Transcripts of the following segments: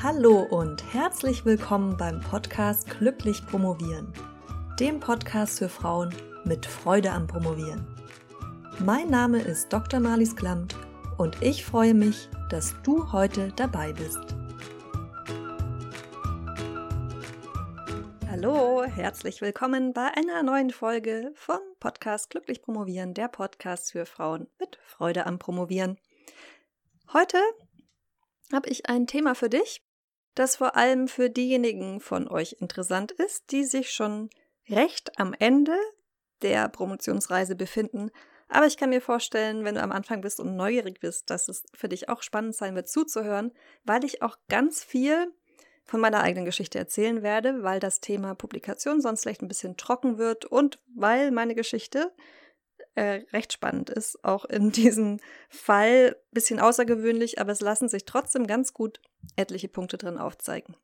Hallo und herzlich willkommen beim Podcast Glücklich Promovieren, dem Podcast für Frauen mit Freude am Promovieren. Mein Name ist Dr. Marlies Klamt und ich freue mich, dass du heute dabei bist. Hallo, herzlich willkommen bei einer neuen Folge vom Podcast Glücklich Promovieren, der Podcast für Frauen mit Freude am Promovieren. Heute habe ich ein Thema für dich, das vor allem für diejenigen von euch interessant ist, die sich schon recht am Ende der Promotionsreise befinden. Aber ich kann mir vorstellen, wenn du am Anfang bist und neugierig bist, dass es für dich auch spannend sein wird zuzuhören, weil ich auch ganz viel von meiner eigenen Geschichte erzählen werde, weil das Thema Publikation sonst vielleicht ein bisschen trocken wird und weil meine Geschichte äh, recht spannend ist, auch in diesem Fall bisschen außergewöhnlich, aber es lassen sich trotzdem ganz gut etliche Punkte drin aufzeigen.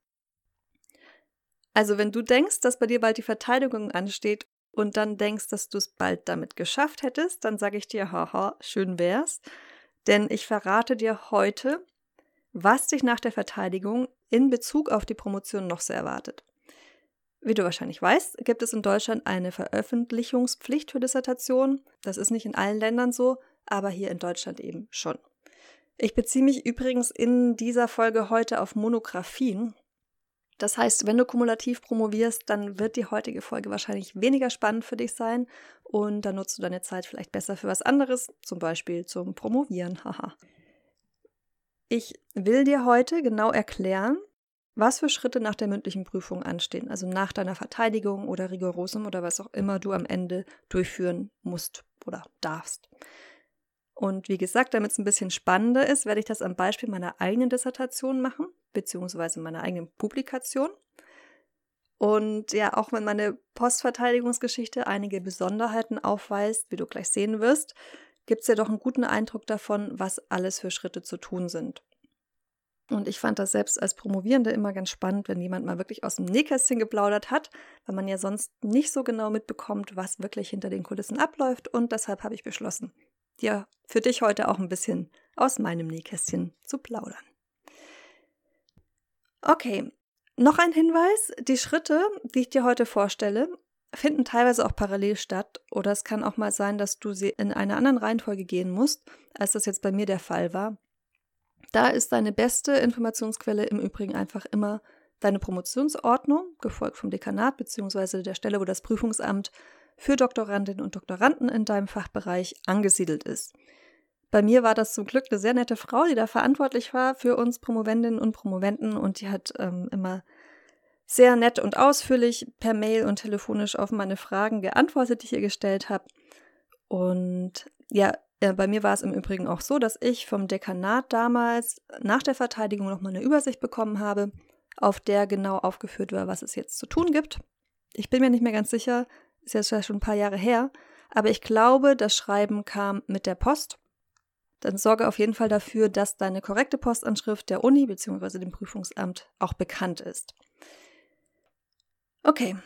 Also wenn du denkst, dass bei dir bald die Verteidigung ansteht und dann denkst, dass du es bald damit geschafft hättest, dann sage ich dir, haha, schön wär's, denn ich verrate dir heute, was dich nach der Verteidigung in Bezug auf die Promotion noch so erwartet. Wie du wahrscheinlich weißt, gibt es in Deutschland eine Veröffentlichungspflicht für Dissertationen. Das ist nicht in allen Ländern so, aber hier in Deutschland eben schon. Ich beziehe mich übrigens in dieser Folge heute auf Monographien. Das heißt, wenn du kumulativ promovierst, dann wird die heutige Folge wahrscheinlich weniger spannend für dich sein und dann nutzt du deine Zeit vielleicht besser für was anderes, zum Beispiel zum Promovieren. Haha. ich will dir heute genau erklären, was für Schritte nach der mündlichen Prüfung anstehen, also nach deiner Verteidigung oder Rigorosum oder was auch immer du am Ende durchführen musst oder darfst. Und wie gesagt, damit es ein bisschen spannender ist, werde ich das am Beispiel meiner eigenen Dissertation machen, beziehungsweise meiner eigenen Publikation. Und ja, auch wenn meine Postverteidigungsgeschichte einige Besonderheiten aufweist, wie du gleich sehen wirst, gibt es ja doch einen guten Eindruck davon, was alles für Schritte zu tun sind. Und ich fand das selbst als Promovierende immer ganz spannend, wenn jemand mal wirklich aus dem Nähkästchen geplaudert hat, weil man ja sonst nicht so genau mitbekommt, was wirklich hinter den Kulissen abläuft. Und deshalb habe ich beschlossen, dir für dich heute auch ein bisschen aus meinem Nähkästchen zu plaudern. Okay, noch ein Hinweis. Die Schritte, die ich dir heute vorstelle, finden teilweise auch parallel statt oder es kann auch mal sein, dass du sie in einer anderen Reihenfolge gehen musst, als das jetzt bei mir der Fall war. Da ist deine beste Informationsquelle im Übrigen einfach immer deine Promotionsordnung, gefolgt vom Dekanat bzw. der Stelle, wo das Prüfungsamt für Doktorandinnen und Doktoranden in deinem Fachbereich angesiedelt ist. Bei mir war das zum Glück eine sehr nette Frau, die da verantwortlich war für uns Promovendinnen und Promoventen und die hat ähm, immer sehr nett und ausführlich per Mail und telefonisch auf meine Fragen geantwortet, die ich ihr gestellt habe. Und ja, bei mir war es im Übrigen auch so, dass ich vom Dekanat damals nach der Verteidigung nochmal eine Übersicht bekommen habe, auf der genau aufgeführt war, was es jetzt zu tun gibt. Ich bin mir nicht mehr ganz sicher, ist jetzt schon ein paar Jahre her, aber ich glaube, das Schreiben kam mit der Post. Dann sorge auf jeden Fall dafür, dass deine korrekte Postanschrift der Uni bzw. dem Prüfungsamt auch bekannt ist. Okay,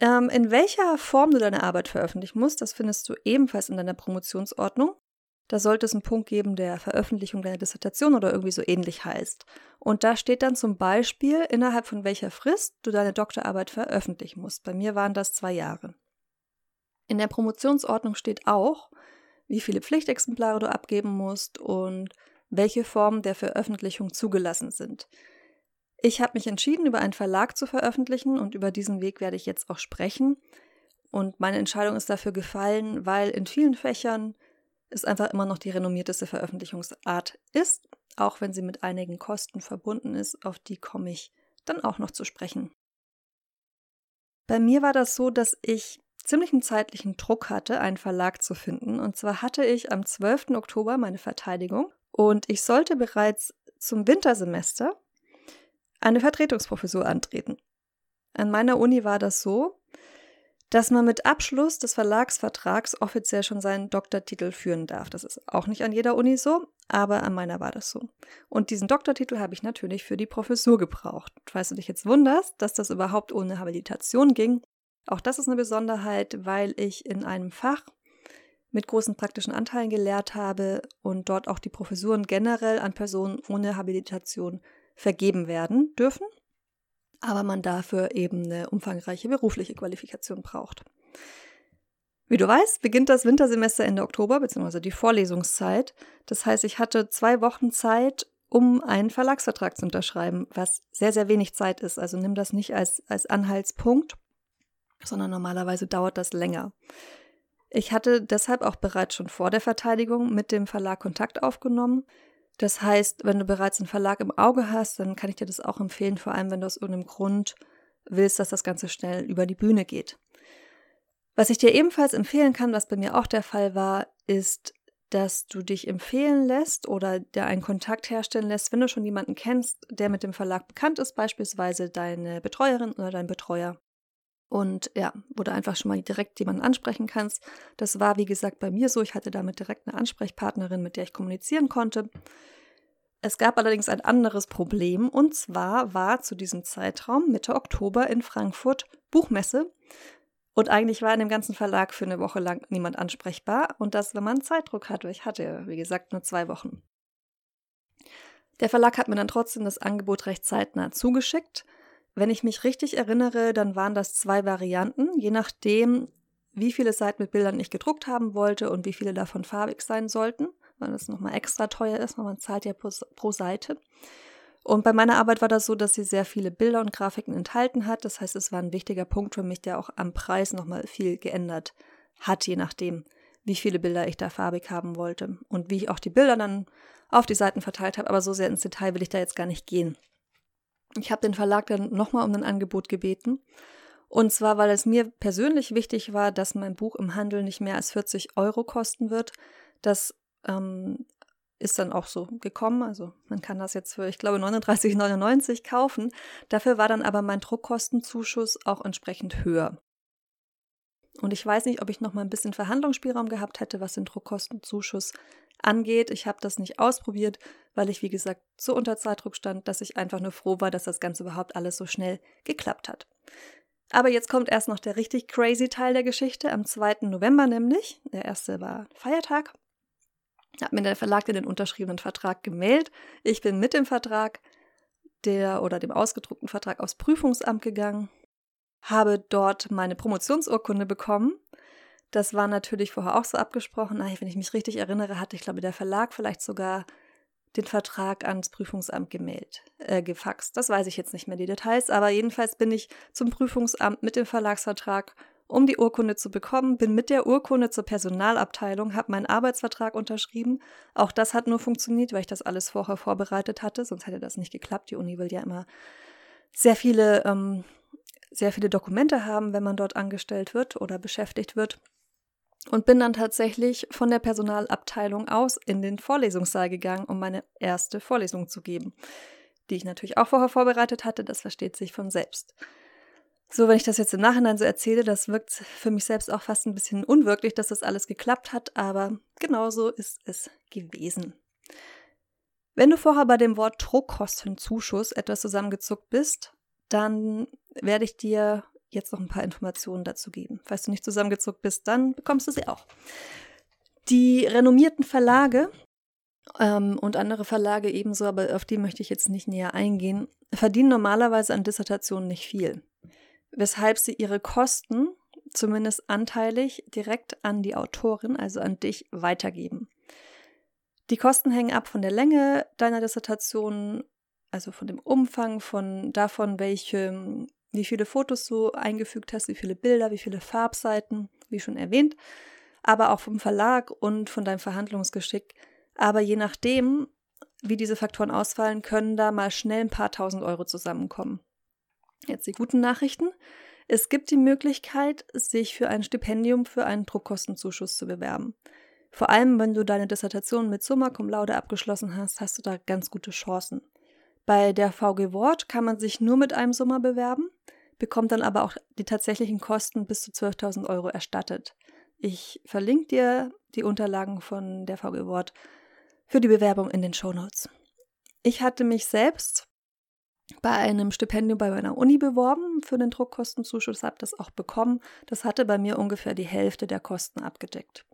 ähm, in welcher Form du deine Arbeit veröffentlichen musst, das findest du ebenfalls in deiner Promotionsordnung. Da sollte es einen Punkt geben, der Veröffentlichung deiner Dissertation oder irgendwie so ähnlich heißt. Und da steht dann zum Beispiel, innerhalb von welcher Frist du deine Doktorarbeit veröffentlichen musst. Bei mir waren das zwei Jahre. In der Promotionsordnung steht auch, wie viele Pflichtexemplare du abgeben musst und welche Formen der Veröffentlichung zugelassen sind. Ich habe mich entschieden, über einen Verlag zu veröffentlichen und über diesen Weg werde ich jetzt auch sprechen. Und meine Entscheidung ist dafür gefallen, weil in vielen Fächern es einfach immer noch die renommierteste Veröffentlichungsart ist, auch wenn sie mit einigen Kosten verbunden ist, auf die komme ich dann auch noch zu sprechen. Bei mir war das so, dass ich ziemlichen zeitlichen Druck hatte, einen Verlag zu finden. Und zwar hatte ich am 12. Oktober meine Verteidigung und ich sollte bereits zum Wintersemester eine Vertretungsprofessur antreten. An meiner Uni war das so, dass man mit Abschluss des Verlagsvertrags offiziell schon seinen Doktortitel führen darf. Das ist auch nicht an jeder Uni so, aber an meiner war das so. Und diesen Doktortitel habe ich natürlich für die Professur gebraucht. Falls du dich jetzt wunderst, dass das überhaupt ohne Habilitation ging, auch das ist eine Besonderheit, weil ich in einem Fach mit großen praktischen Anteilen gelehrt habe und dort auch die Professuren generell an Personen ohne Habilitation vergeben werden dürfen, aber man dafür eben eine umfangreiche berufliche Qualifikation braucht. Wie du weißt, beginnt das Wintersemester Ende Oktober, beziehungsweise die Vorlesungszeit. Das heißt, ich hatte zwei Wochen Zeit, um einen Verlagsvertrag zu unterschreiben, was sehr, sehr wenig Zeit ist. Also nimm das nicht als, als Anhaltspunkt, sondern normalerweise dauert das länger. Ich hatte deshalb auch bereits schon vor der Verteidigung mit dem Verlag Kontakt aufgenommen. Das heißt, wenn du bereits einen Verlag im Auge hast, dann kann ich dir das auch empfehlen, vor allem wenn du aus irgendeinem Grund willst, dass das Ganze schnell über die Bühne geht. Was ich dir ebenfalls empfehlen kann, was bei mir auch der Fall war, ist, dass du dich empfehlen lässt oder der einen Kontakt herstellen lässt, wenn du schon jemanden kennst, der mit dem Verlag bekannt ist, beispielsweise deine Betreuerin oder dein Betreuer. Und ja, wo du einfach schon mal direkt jemanden ansprechen kannst. Das war, wie gesagt, bei mir so. Ich hatte damit direkt eine Ansprechpartnerin, mit der ich kommunizieren konnte. Es gab allerdings ein anderes Problem und zwar war zu diesem Zeitraum Mitte Oktober in Frankfurt Buchmesse und eigentlich war in dem ganzen Verlag für eine Woche lang niemand ansprechbar und das, wenn man Zeitdruck hatte. Ich hatte, wie gesagt, nur zwei Wochen. Der Verlag hat mir dann trotzdem das Angebot recht zeitnah zugeschickt. Wenn ich mich richtig erinnere, dann waren das zwei Varianten, je nachdem, wie viele Seiten mit Bildern ich gedruckt haben wollte und wie viele davon farbig sein sollten, weil das nochmal extra teuer ist, weil man zahlt ja pro, pro Seite. Und bei meiner Arbeit war das so, dass sie sehr viele Bilder und Grafiken enthalten hat. Das heißt, es war ein wichtiger Punkt für mich, der auch am Preis nochmal viel geändert hat, je nachdem, wie viele Bilder ich da farbig haben wollte und wie ich auch die Bilder dann auf die Seiten verteilt habe. Aber so sehr ins Detail will ich da jetzt gar nicht gehen. Ich habe den Verlag dann nochmal um ein Angebot gebeten. Und zwar, weil es mir persönlich wichtig war, dass mein Buch im Handel nicht mehr als 40 Euro kosten wird. Das ähm, ist dann auch so gekommen. Also man kann das jetzt für, ich glaube, 39,99 kaufen. Dafür war dann aber mein Druckkostenzuschuss auch entsprechend höher. Und ich weiß nicht, ob ich noch mal ein bisschen Verhandlungsspielraum gehabt hätte, was den Druckkostenzuschuss angeht. Ich habe das nicht ausprobiert, weil ich, wie gesagt, so unter Zeitdruck stand, dass ich einfach nur froh war, dass das Ganze überhaupt alles so schnell geklappt hat. Aber jetzt kommt erst noch der richtig crazy Teil der Geschichte, am 2. November nämlich. Der erste war Feiertag hat mir der Verlag den unterschriebenen Vertrag gemeldet. Ich bin mit dem Vertrag der oder dem ausgedruckten Vertrag aufs Prüfungsamt gegangen, habe dort meine Promotionsurkunde bekommen. Das war natürlich vorher auch so abgesprochen. Wenn ich mich richtig erinnere, hatte ich glaube der Verlag vielleicht sogar den Vertrag ans Prüfungsamt gemeldet, äh, gefaxt. Das weiß ich jetzt nicht mehr die Details, aber jedenfalls bin ich zum Prüfungsamt mit dem Verlagsvertrag um die Urkunde zu bekommen, bin mit der Urkunde zur Personalabteilung, habe meinen Arbeitsvertrag unterschrieben. Auch das hat nur funktioniert, weil ich das alles vorher vorbereitet hatte, sonst hätte das nicht geklappt. Die Uni will ja immer sehr viele, ähm, sehr viele Dokumente haben, wenn man dort angestellt wird oder beschäftigt wird. Und bin dann tatsächlich von der Personalabteilung aus in den Vorlesungssaal gegangen, um meine erste Vorlesung zu geben, die ich natürlich auch vorher vorbereitet hatte, das versteht sich von selbst. So, wenn ich das jetzt im Nachhinein so erzähle, das wirkt für mich selbst auch fast ein bisschen unwirklich, dass das alles geklappt hat, aber genauso ist es gewesen. Wenn du vorher bei dem Wort Druckkostenzuschuss etwas zusammengezuckt bist, dann werde ich dir jetzt noch ein paar Informationen dazu geben. Falls du nicht zusammengezuckt bist, dann bekommst du sie auch. Die renommierten Verlage ähm, und andere Verlage ebenso, aber auf die möchte ich jetzt nicht näher eingehen, verdienen normalerweise an Dissertationen nicht viel weshalb sie ihre Kosten zumindest anteilig direkt an die Autorin, also an dich, weitergeben. Die Kosten hängen ab von der Länge deiner Dissertation, also von dem Umfang, von davon, welche, wie viele Fotos du eingefügt hast, wie viele Bilder, wie viele Farbseiten, wie schon erwähnt, aber auch vom Verlag und von deinem Verhandlungsgeschick. Aber je nachdem, wie diese Faktoren ausfallen, können da mal schnell ein paar tausend Euro zusammenkommen. Jetzt die guten Nachrichten. Es gibt die Möglichkeit, sich für ein Stipendium für einen Druckkostenzuschuss zu bewerben. Vor allem, wenn du deine Dissertation mit Summa Cum Laude abgeschlossen hast, hast du da ganz gute Chancen. Bei der VG Wort kann man sich nur mit einem Summa bewerben, bekommt dann aber auch die tatsächlichen Kosten bis zu 12.000 Euro erstattet. Ich verlinke dir die Unterlagen von der VG Wort für die Bewerbung in den Show Notes. Ich hatte mich selbst bei einem Stipendium bei meiner Uni beworben für den Druckkostenzuschuss, habe das auch bekommen. Das hatte bei mir ungefähr die Hälfte der Kosten abgedeckt.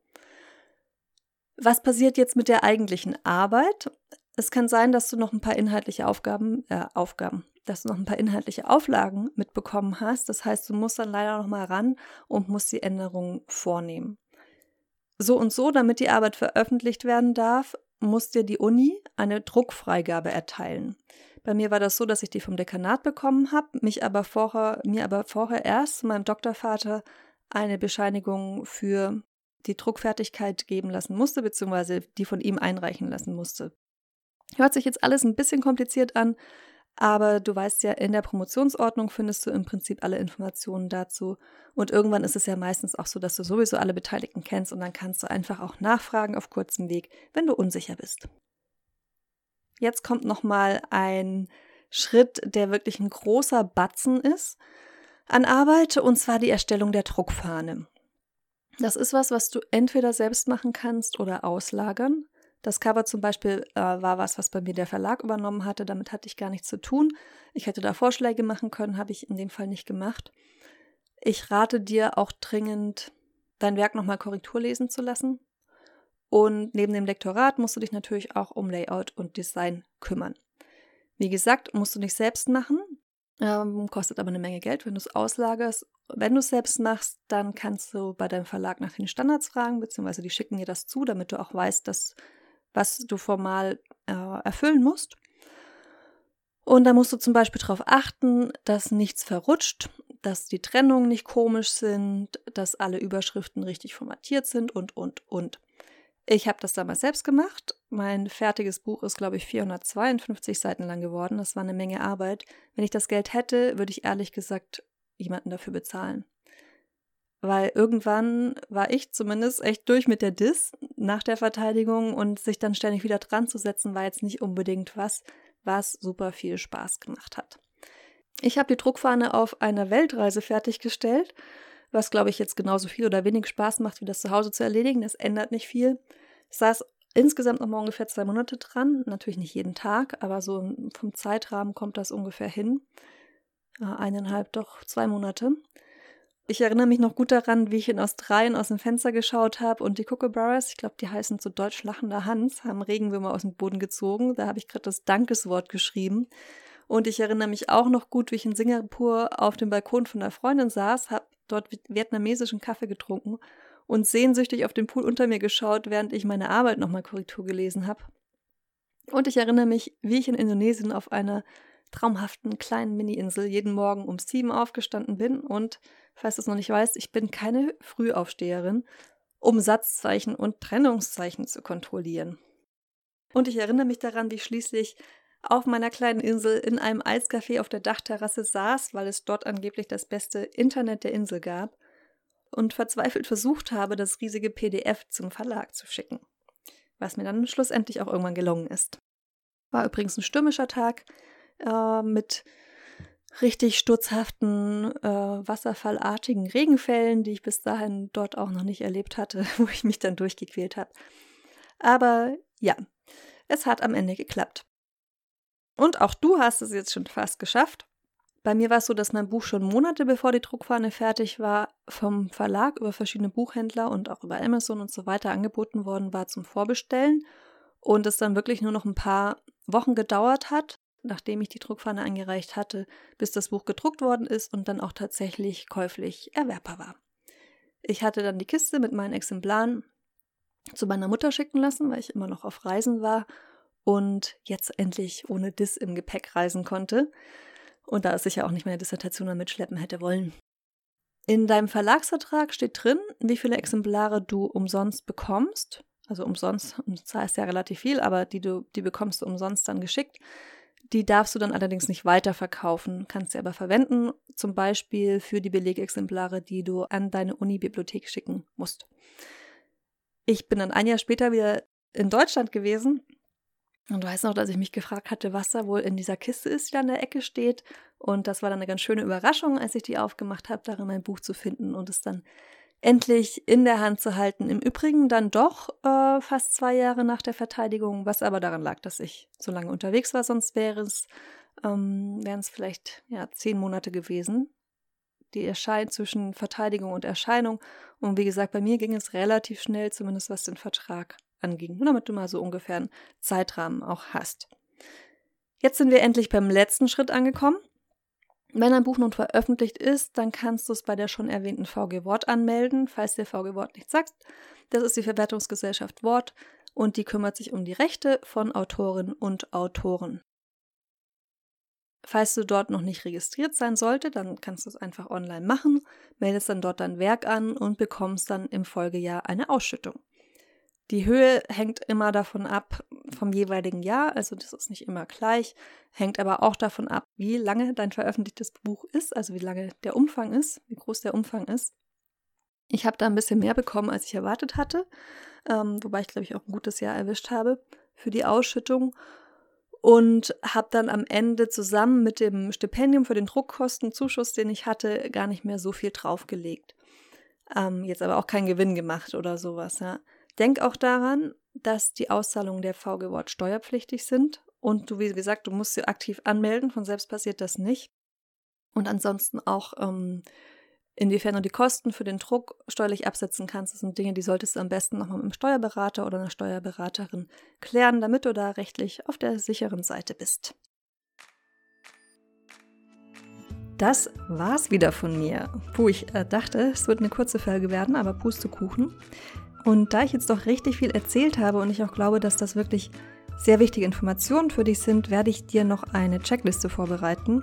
Was passiert jetzt mit der eigentlichen Arbeit? Es kann sein, dass du noch ein paar inhaltliche Aufgaben, äh, Aufgaben, dass du noch ein paar inhaltliche Auflagen mitbekommen hast. Das heißt, du musst dann leider noch mal ran und musst die Änderungen vornehmen. So und so, damit die Arbeit veröffentlicht werden darf, muss dir die Uni eine Druckfreigabe erteilen. Bei mir war das so, dass ich die vom Dekanat bekommen habe, mich aber vorher, mir aber vorher erst meinem Doktorvater eine Bescheinigung für die Druckfertigkeit geben lassen musste, beziehungsweise die von ihm einreichen lassen musste. Hört sich jetzt alles ein bisschen kompliziert an, aber du weißt ja, in der Promotionsordnung findest du im Prinzip alle Informationen dazu. Und irgendwann ist es ja meistens auch so, dass du sowieso alle Beteiligten kennst und dann kannst du einfach auch nachfragen auf kurzem Weg, wenn du unsicher bist. Jetzt kommt nochmal ein Schritt, der wirklich ein großer Batzen ist an Arbeit, und zwar die Erstellung der Druckfahne. Das ist was, was du entweder selbst machen kannst oder auslagern. Das Cover zum Beispiel äh, war was, was bei mir der Verlag übernommen hatte. Damit hatte ich gar nichts zu tun. Ich hätte da Vorschläge machen können, habe ich in dem Fall nicht gemacht. Ich rate dir auch dringend, dein Werk nochmal Korrektur lesen zu lassen. Und neben dem Lektorat musst du dich natürlich auch um Layout und Design kümmern. Wie gesagt, musst du nicht selbst machen, ähm, kostet aber eine Menge Geld, wenn du es auslagerst. Wenn du es selbst machst, dann kannst du bei deinem Verlag nach den Standards fragen, beziehungsweise die schicken dir das zu, damit du auch weißt, dass was du formal äh, erfüllen musst. Und da musst du zum Beispiel darauf achten, dass nichts verrutscht, dass die Trennungen nicht komisch sind, dass alle Überschriften richtig formatiert sind und, und, und. Ich habe das damals selbst gemacht. Mein fertiges Buch ist, glaube ich, 452 Seiten lang geworden. Das war eine Menge Arbeit. Wenn ich das Geld hätte, würde ich ehrlich gesagt jemanden dafür bezahlen. Weil irgendwann war ich zumindest echt durch mit der Dis nach der Verteidigung und sich dann ständig wieder dran zu setzen, war jetzt nicht unbedingt was, was super viel Spaß gemacht hat. Ich habe die Druckfahne auf einer Weltreise fertiggestellt, was glaube ich jetzt genauso viel oder wenig Spaß macht, wie das zu Hause zu erledigen. Das ändert nicht viel. Ich saß insgesamt noch mal ungefähr zwei Monate dran, natürlich nicht jeden Tag, aber so vom Zeitrahmen kommt das ungefähr hin. Eineinhalb, doch zwei Monate. Ich erinnere mich noch gut daran, wie ich in Australien aus dem Fenster geschaut habe und die Kookaburras, ich glaube, die heißen zu Deutsch lachender Hans, haben Regenwürmer aus dem Boden gezogen. Da habe ich gerade das Dankeswort geschrieben. Und ich erinnere mich auch noch gut, wie ich in Singapur auf dem Balkon von einer Freundin saß, habe dort vietnamesischen Kaffee getrunken und sehnsüchtig auf den Pool unter mir geschaut, während ich meine Arbeit nochmal Korrektur gelesen habe. Und ich erinnere mich, wie ich in Indonesien auf einer traumhaften kleinen Mini-Insel jeden Morgen um sieben aufgestanden bin und falls du es noch nicht weißt, ich bin keine Frühaufsteherin, um Satzzeichen und Trennungszeichen zu kontrollieren. Und ich erinnere mich daran, wie ich schließlich auf meiner kleinen Insel in einem Eiscafé auf der Dachterrasse saß, weil es dort angeblich das beste Internet der Insel gab und verzweifelt versucht habe, das riesige PDF zum Verlag zu schicken. Was mir dann schlussendlich auch irgendwann gelungen ist. War übrigens ein stürmischer Tag äh, mit richtig sturzhaften, äh, wasserfallartigen Regenfällen, die ich bis dahin dort auch noch nicht erlebt hatte, wo ich mich dann durchgequält habe. Aber ja, es hat am Ende geklappt. Und auch du hast es jetzt schon fast geschafft. Bei mir war es so, dass mein Buch schon Monate bevor die Druckfahne fertig war, vom Verlag über verschiedene Buchhändler und auch über Amazon und so weiter angeboten worden war zum Vorbestellen und es dann wirklich nur noch ein paar Wochen gedauert hat, nachdem ich die Druckpfanne eingereicht hatte, bis das Buch gedruckt worden ist und dann auch tatsächlich käuflich erwerbbar war. Ich hatte dann die Kiste mit meinen Exemplaren zu meiner Mutter schicken lassen, weil ich immer noch auf Reisen war und jetzt endlich ohne Diss im Gepäck reisen konnte. Und da es sich ja auch nicht meine Dissertation mitschleppen hätte wollen. In deinem Verlagsvertrag steht drin, wie viele Exemplare du umsonst bekommst. Also umsonst, das heißt ja relativ viel, aber die du, die bekommst du umsonst dann geschickt. Die darfst du dann allerdings nicht weiterverkaufen, kannst sie aber verwenden, zum Beispiel für die Belegexemplare, die du an deine Uni-Bibliothek schicken musst. Ich bin dann ein Jahr später wieder in Deutschland gewesen und du weißt noch, dass ich mich gefragt hatte, was da wohl in dieser Kiste ist, die da in der Ecke steht. Und das war dann eine ganz schöne Überraschung, als ich die aufgemacht habe, darin mein Buch zu finden und es dann endlich in der Hand zu halten. Im Übrigen dann doch äh, fast zwei Jahre nach der Verteidigung, was aber daran lag, dass ich so lange unterwegs war, sonst wäre es, ähm, wären es vielleicht ja, zehn Monate gewesen, die erscheinen zwischen Verteidigung und Erscheinung. Und wie gesagt, bei mir ging es relativ schnell, zumindest was den Vertrag anging, nur damit du mal so ungefähr einen Zeitrahmen auch hast. Jetzt sind wir endlich beim letzten Schritt angekommen. Wenn ein Buch nun veröffentlicht ist, dann kannst du es bei der schon erwähnten VG Wort anmelden, falls der VG Wort nichts sagt. Das ist die Verwertungsgesellschaft Wort und die kümmert sich um die Rechte von Autorinnen und Autoren. Falls du dort noch nicht registriert sein sollte, dann kannst du es einfach online machen, meldest dann dort dein Werk an und bekommst dann im Folgejahr eine Ausschüttung. Die Höhe hängt immer davon ab vom jeweiligen Jahr, also das ist nicht immer gleich, hängt aber auch davon ab, wie lange dein veröffentlichtes Buch ist, also wie lange der Umfang ist, wie groß der Umfang ist. Ich habe da ein bisschen mehr bekommen, als ich erwartet hatte, ähm, wobei ich glaube ich auch ein gutes Jahr erwischt habe für die Ausschüttung und habe dann am Ende zusammen mit dem Stipendium für den Druckkostenzuschuss, den ich hatte, gar nicht mehr so viel draufgelegt. Ähm, jetzt aber auch keinen Gewinn gemacht oder sowas. Ja. Denk auch daran, dass die Auszahlungen der VG Wort steuerpflichtig sind und du, wie gesagt, du musst sie aktiv anmelden, von selbst passiert das nicht. Und ansonsten auch ähm, Inwiefern du die Kosten für den Druck steuerlich absetzen kannst, das sind Dinge, die solltest du am besten nochmal mit einem Steuerberater oder einer Steuerberaterin klären, damit du da rechtlich auf der sicheren Seite bist. Das war's wieder von mir. Puh, ich äh, dachte, es wird eine kurze Folge werden, aber Pustekuchen. Und da ich jetzt doch richtig viel erzählt habe und ich auch glaube, dass das wirklich sehr wichtige Informationen für dich sind, werde ich dir noch eine Checkliste vorbereiten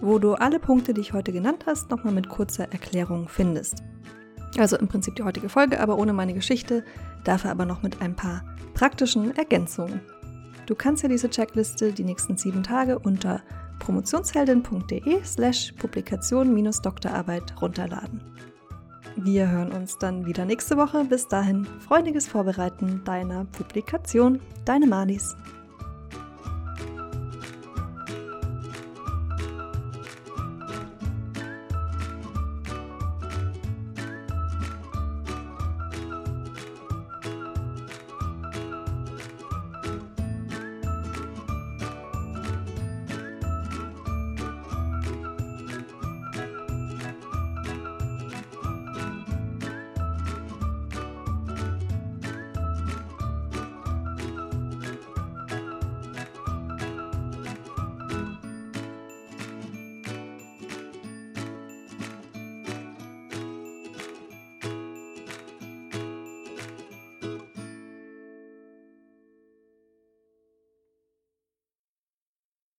wo du alle Punkte, die ich heute genannt hast, nochmal mit kurzer Erklärung findest. Also im Prinzip die heutige Folge, aber ohne meine Geschichte, dafür aber noch mit ein paar praktischen Ergänzungen. Du kannst ja diese Checkliste die nächsten sieben Tage unter promotionsheldin.de slash Publikation-Doktorarbeit runterladen. Wir hören uns dann wieder nächste Woche. Bis dahin, freudiges Vorbereiten deiner Publikation. Deine Malis.